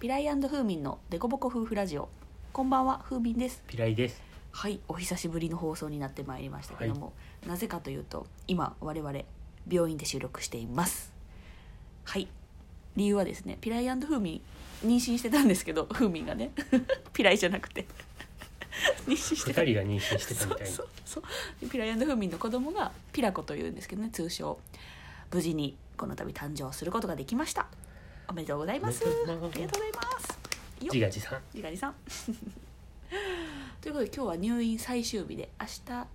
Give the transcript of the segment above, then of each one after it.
ピライフーミンのデコボコ夫婦ラジオ。こんばんはフーミンです。ピライです。はいお久しぶりの放送になってまいりましたけども、なぜかというと今我々病院で収録しています。はい。理由はですねピライフーミン妊娠してたんですけどフーミンがね。ピライじゃなくて。妊娠してた二人が妊娠してたみたいな。そうそうそう。ピライフーミンの子供がピラコというんですけどね通称。無事にこの度誕生することができましたおめでとうございます。ありがとうございます。自画自賛。ジガリさんということで今日は入院最終日で明日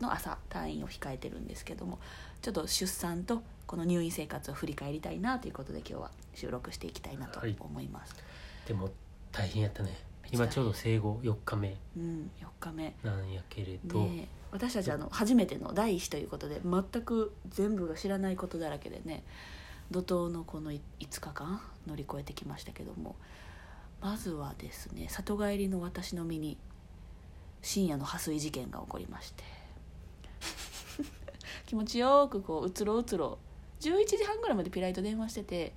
の朝退院を控えてるんですけどもちょっと出産とこの入院生活を振り返りたいなということで今日は収録していきたいなとはい。思います、でも大変やったね。今ちょうど生後4日目。うん4日目。なんやけれど、ねえ私たちあの初めての第一子ということで全く全部が知らないことだらけでね怒涛のこの5日間乗り越えてきましたけども。まずはですね里帰りの私の身に深夜の破水事件が起こりまして。気持ちよくこううつろうつろ。11時半ぐらいまでピライと電話してて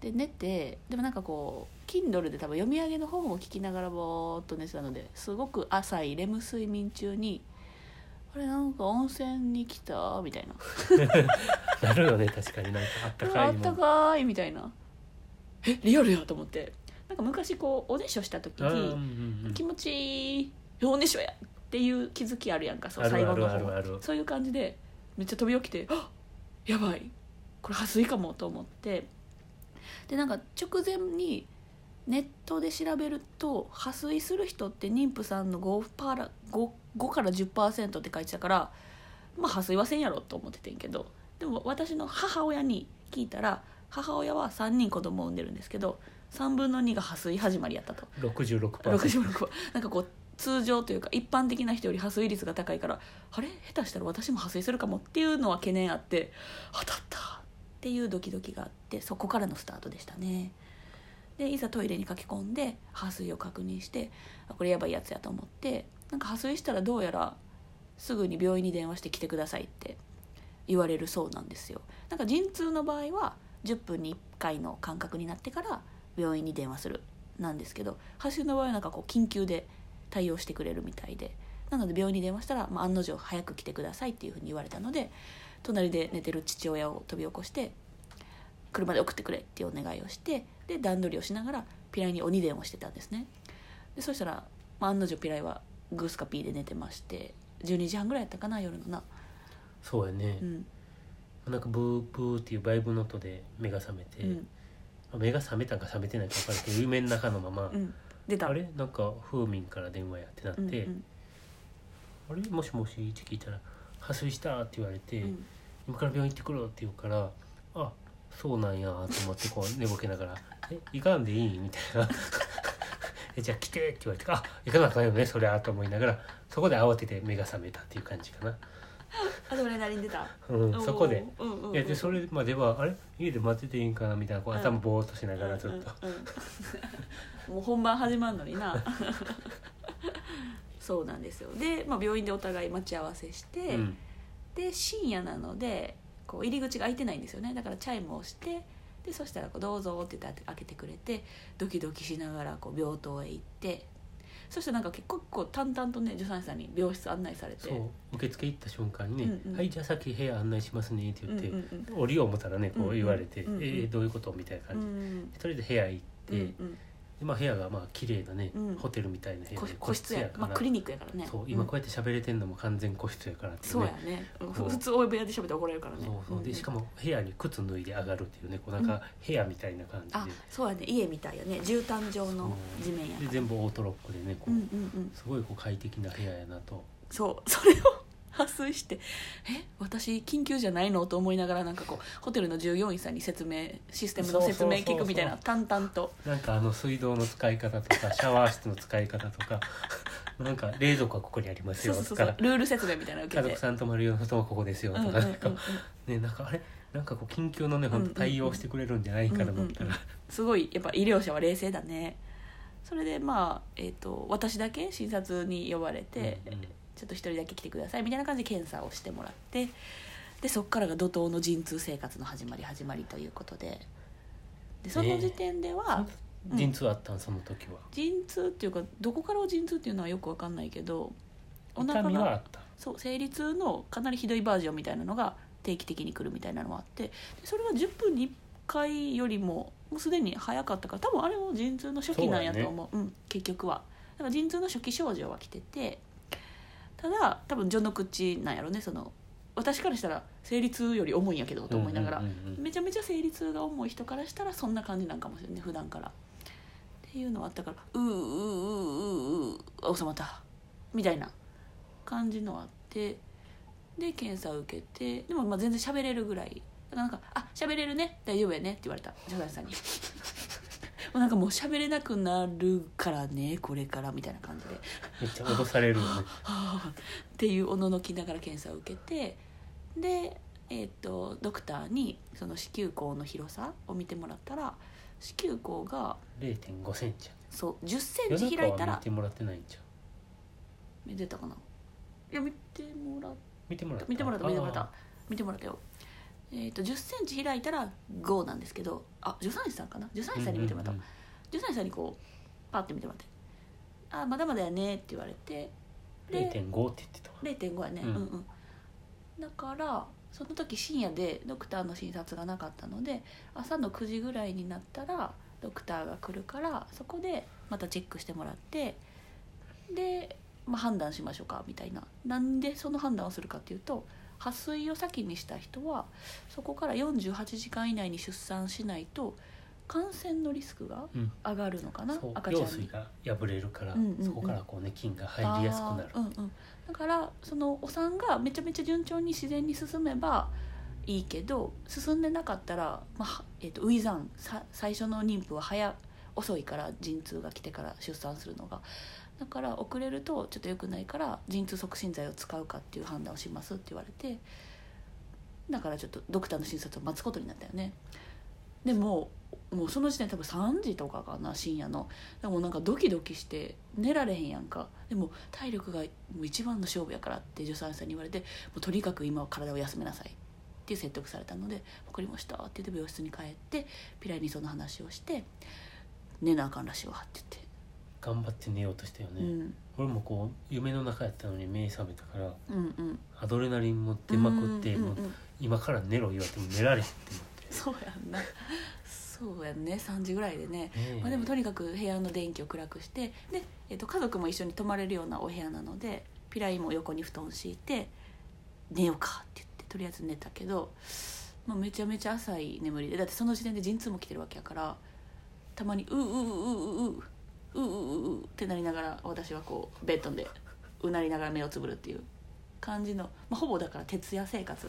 で寝てでもなんかこう Kindle で多分読み上げの本を聞きながらぼーっと寝てたのですごく浅いレム睡眠中に「れなんか温泉に来た?」みたいな。なるよね確かになんかあっ「たかいあったかい」みたいな「えリアルや」と思って。なんか昔こうおねしょした時にうんうん気持ちいいおねしょやっていう気づきあるやんかそう最後の方。そういう感じでめっちゃ飛び起きて「あやばい。これ破水かも」と思って。でなんか直前にネットで調べると破水する人って妊婦さんの 5, パーラ 5, 5から10%って書いてたからまあ破水はせんやろと思っててんけどでも私の母親に聞いたら母親は3人子供を産んでるんですけど3分の2が破水始まりやったと。66% 66なんかこう通常というか一般的な人より破水率が高いからあれ？下手したら私も破水するかもっていうのは懸念あって当たったっていうドキドキがあってそこからのスタートでしたねでいざトイレに駆け込んで破水を確認してあこれやばいやつやと思ってなんか破水したらどうやらすぐに病院に電話して来てくださいって言われるそうなんですよ。なんか陣痛の場合は10分に1回の間隔になってから病院に電話するなんですけど破水の場合はなんかこう緊急で対応してくれるみたいでなので病院に電話したら、まあ、案の定早く来てくださいっていうふうに言われたので隣で寝てる父親を飛び起こして車で送ってくれっていうお願いをしてで段取りをしながらピライに鬼電をしてたんですね。でそしたら、まあ、案の定ピライはグースかピーで寝てまして12時半ぐらいやったかな夜のな。そうやね。う、ん。なんかブーブーっていうバイブの音で目が覚めて、うん。まあ目が覚めたんか覚めてないか分からんけど夢の中のまま、うん。出た。あれ？なんか風民から電話やってなって、うんうん。あれ？もしもし？って聞いたら「破水した」って言われて、うん。今から病院行ってくるって言うからあそうなんやと思ってこう寝ぼけながら「え行かんでいい?」みたいな。え「じゃあ来て」って言われて「あ行かなあかんよねそりゃ」と思いながらそこで慌てて目が覚めたっていう感じかな、あでもね何に出た。うん、そこで。いやでそれまではあれ？家で待ってていいんかなみたいなこううん。頭ぼーっとしながらちょっと、もう本番始まるのにな。そうなんですよ。で、まあ、病院でお互い待ち合わせして、うん。で深夜なのでこう入り口が開いてないんですよね。だからチャイムをしてでそしたらこう「どうぞ」って言って開けてくれてドキドキしながらこう病棟へ行ってそしてなんか結構こう淡々とね助産師さんに病室案内されて。そう受付行った瞬間にね「うんうんはいじゃあさっき部屋案内しますね」って言って、うんうんうん降りよう思ったらねこう言われて「うんうんえーどういうこと?」みたいなう感じで、ん一人で部屋行って、うんうんでまあ、部屋がまあ綺麗なね、うん。ホテルみたいな部屋個で個室やから、まあ、クリニックやからね。そううん。今こうやって喋れてんのも完全個室やからっていうそうねやね。う。普通大部屋で喋って怒られるからね。そうそう。でしかも部屋に靴脱いで上がるっていうねこうなんうん。か部屋みたいな感じで,、あそうやね。家みたいやね。絨毯状の地面やから。で全部オートロックでねこう、うんうんうん。すごいこう快適な部屋やなと。そう。それを破水して「え私緊急じゃないの?」と思いながらなんかこうホテルの従業員さんに説明システムの説明聞くみたいな淡々と。なんかあの水道の使い方とか シャワー室の使い方とかなんか冷蔵庫はここにありますよ。とかルール説明みたいなの受けて。家族さん泊まる用の布団はここですよとか、うんうんうん。なんかねなんかあれ？なんかこう緊急のね本当対応してくれるんじゃないかと思ったら、うんうんすごいやっぱ医療者は冷静だね。それでまあ、えー、と私だけ診察に呼ばれて、うんうんちょっと一人だけ来てくださいみたいな感じで検査をしてもらってでそこからが怒涛の陣痛生活の始まり始まりということで。でその時点では、うん。陣痛あったん？その時は。陣痛っていうかどこから陣痛っていうのはよくわかんないけどお腹がそう生理痛のかなりひどいバージョンみたいなのが定期的に来るみたいなのがあってでそれは10分に1回よりももうすでに早かったから多分あれも陣痛の初期なんやと思う。うん、結局は。だから陣痛の初期症状は来ててただ多分序の口なんやろね。その私からしたら生理痛より重いんやけどと思いながら、うんうんうんうんめちゃめちゃ生理痛が重い人からしたらそんな感じなんかもしれない普段から。っていうのはあったからうーうーうーうーうー収まった。みたいな感じのあって。で検査を受けて。でもまあ全然喋れるぐらい。だからなんか「あ喋れるね。大丈夫やね」って言われた。助産師さんに。もうなんかもう喋れなくなるからねこれからみたいな感じで。めっちゃ脅されるよねはあっていうおののきながら検査を受けてで、えー、とドクターにその子宮口の広さを見てもらったら子宮口が0 5センチそう1 0センチ開いたらは見てもらってないんじゃん見てたかな？いや見てもらっ見てもらった。見てもらった見てもらった。あ見てもらったよえー、と1 0センチ開いたら5なんですけどあ助産師さんかな？助産ー師さんに見てもらった、うんうん助産師さんにこうパッて見てもらって「あまだまだやね」って言われてうん0.5って言ってたわ。0.5やね、ううんん、うん。だからその時深夜でドクターの診察がなかったので朝の9時ぐらいになったらドクターが来るからそこでまたチェックしてもらってで、まあ、判断しましょうかみたいな。なんでその判断をするかっていうと破水を先にした人はそこから48時間以内に出産しないと感染のリスクがうん。上がるのかな、そう。赤ちゃんに。羊水が破れるから、うんうんうん。そこからこうね菌が入りやすくなる。うんうん、だからそのお産がめちゃめちゃ順調に自然に進めばいいけど進んでなかったら、まあえー、と初産さ最初の妊婦は早遅いから陣痛が来てから出産するのがだから遅れるとちょっと良くないから陣痛促進剤を使うかっていう判断をしますって言われてだからちょっとドクターの診察を待つことになったよね。でももうその時点多分3時とかかな深夜の。でもなんかドキドキして寝られへんやんか。でも体力がもう一番の勝負やからって助産師さんに言われてもうとにかく今は体を休めなさい。って説得されたので「分かりました」って言って病室に帰ってピラにその話をして「寝なあかんらしいわ」って言って。頑張って寝ようとしたよね、言って、俺もこう夢の中やったのに目覚めたからうん、うん。うんアドレナリンも出まくって、もううんうんうん。今から寝ろ言われても寝られへんって思って。そうやんな。そうやんね。3時ぐらいでね。ねえ。まあ、でもとにかく部屋の電気を暗くしてで、えっと家族も一緒に泊まれるようなお部屋なのでピライも横に布団敷いて寝ようかって言ってとりあえず寝たけど、まあ、めちゃめちゃ浅い眠りでだってその時点で陣痛も来てるわけやからたまに「うううううううううううってなりながら私はこうベッドでうなりながら目をつぶるっていう感じの、まあ、ほぼだから徹夜生活。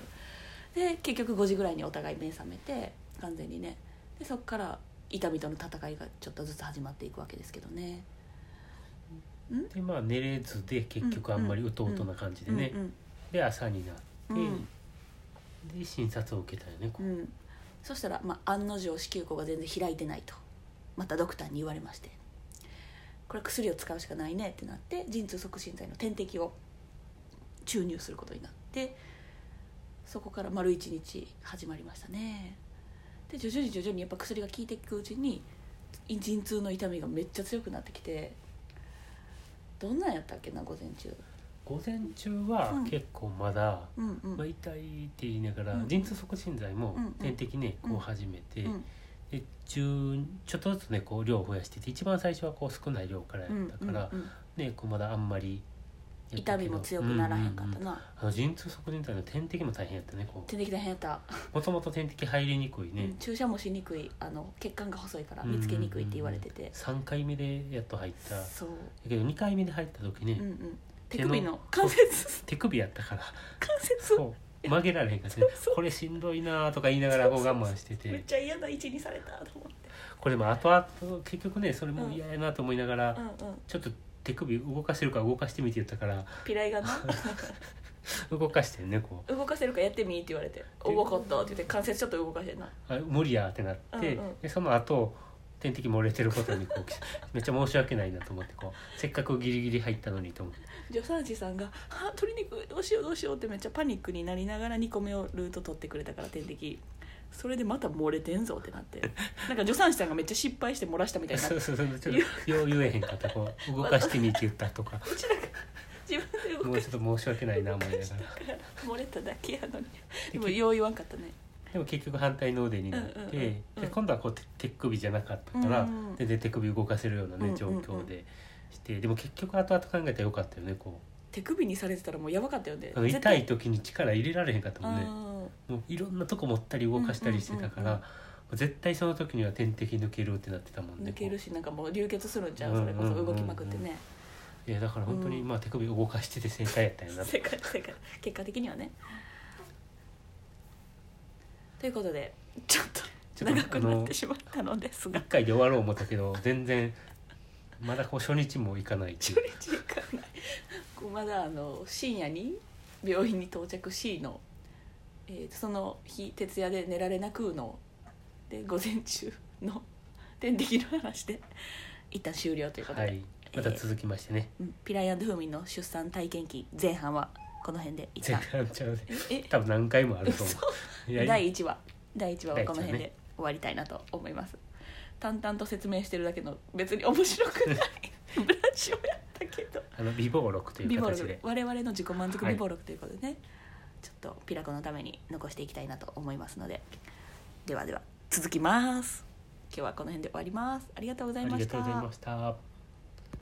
で結局5時ぐらいにお互い目覚めて完全にね。でそこから痛みとの戦いがちょっとずつ始まっていくわけですけどね。でまあ寝れずで結局あんまりうとうとな感じでね、うんで朝になって、うん。で診察を受けたよねこう。んうん。そしたら、まあ、案の定子宮口が全然開いてないと。またドクターに言われましてこれ薬を使うしかないねってなって陣痛促進剤の点滴を注入することになってそこから丸一日始まりましたね。で徐々に徐々にやっぱ薬が効いていくうちに陣痛の痛みがめっちゃ強くなってきてどんなんやったっけな午前中。午前中はうん。結構まだ、うんうん。まあ、痛いって言いながら、うん。陣痛促進剤もうんうん。点滴ねこう始めて、うんで中ちょっとずつねこう量を増やしてて一番最初はこう少ない量からやうんったから、うんうんねこうまだあんまりやったけど。痛みも強くならへんかったうううな、あの陣痛促進剤の点滴も大変やったねこ点滴大変やった、うもともと点滴入りにくいね、うん注射もしにくい。あの血管が細いから見つけにくいって言われてて、3回目でやっと入った。だそう、けど2回目で入った時ね、うんうん、手首の関節。手首やったから。関節。そう 曲げられへんかったね これしんどいなとか言いながらこう我慢してめってちゃ嫌な位置にされたと思って。これでも後々結局ねそれも嫌やなと思いながら、ちょっと手首動かせるから動かしてみて言ったから。ピライがな。動かしてねこう。動かせるかやってみって言われて「お動かった」って言って関節ちょっと動かしてんな。あ無理やってなって、うんうん。でその後点滴漏れてることにこう めっちゃ申し訳ないなと思ってこうせっかくギリギリ入ったのにと思って。助産師さんが「あ鶏肉どうしようどうしよう」ってめっちゃパニックになりながら2個目をルート取ってくれたから点滴。それでまた漏れてんぞってなって。なんか助産師さんがめっちゃ失敗して漏らしたみたいにな。そうそうそうちょっとよう言えへんかった。こう動かしてみって言ったとか。うちらが自分で動かしもうちょっと申し訳ないな思いながら。漏れただけやのに。でもよう言わんかったねでも結局反対の腕になって、うんうんうんうんで今度はこう手手首じゃなかったから、うん全然手首動かせるようなねうんうんうん。状況でしてでも結局後々考えたらよかったよねこ手首にされてたらもうやばかったよね。うあの痛い時に力入れられへんかったもんね。あもういろんなとこ持ったり動かしたりしてたから、うんうんうん。絶対その時には点滴抜けるってなってたもんねー抜けるしなんかもう流血するんちゃううんそれこそ動きまくってね。いやだから本当にうん。まあ手首動かしてて正解やったよな正解正解。結果的にはねということでちょっと長くなってしまったのですが。一回で終わろう思ったけど全然まだこう初日も行かないってい初う日行かない。こうまだあの深夜に病院に到着しの、えーその日徹夜で寝られなくので午前中の点滴の話で一旦終了ということで、はい。また続きましてね。うんピライアンドフーミンの出産体験記前半はこの辺で一前旦半ちゃうでえ？え多分何回もあると思う。第1話。第1話はこの辺で終わりたいなと思います。淡々と説明してるだけの別に面白くない。ブラジオやったけど。あの美貌録という形で。我々の自己満足はい。美貌録ということでね、ちょっとピラコのために残していきたいなと思いますので。ではでは続きます。今日はこの辺で終わります。ありがとうございました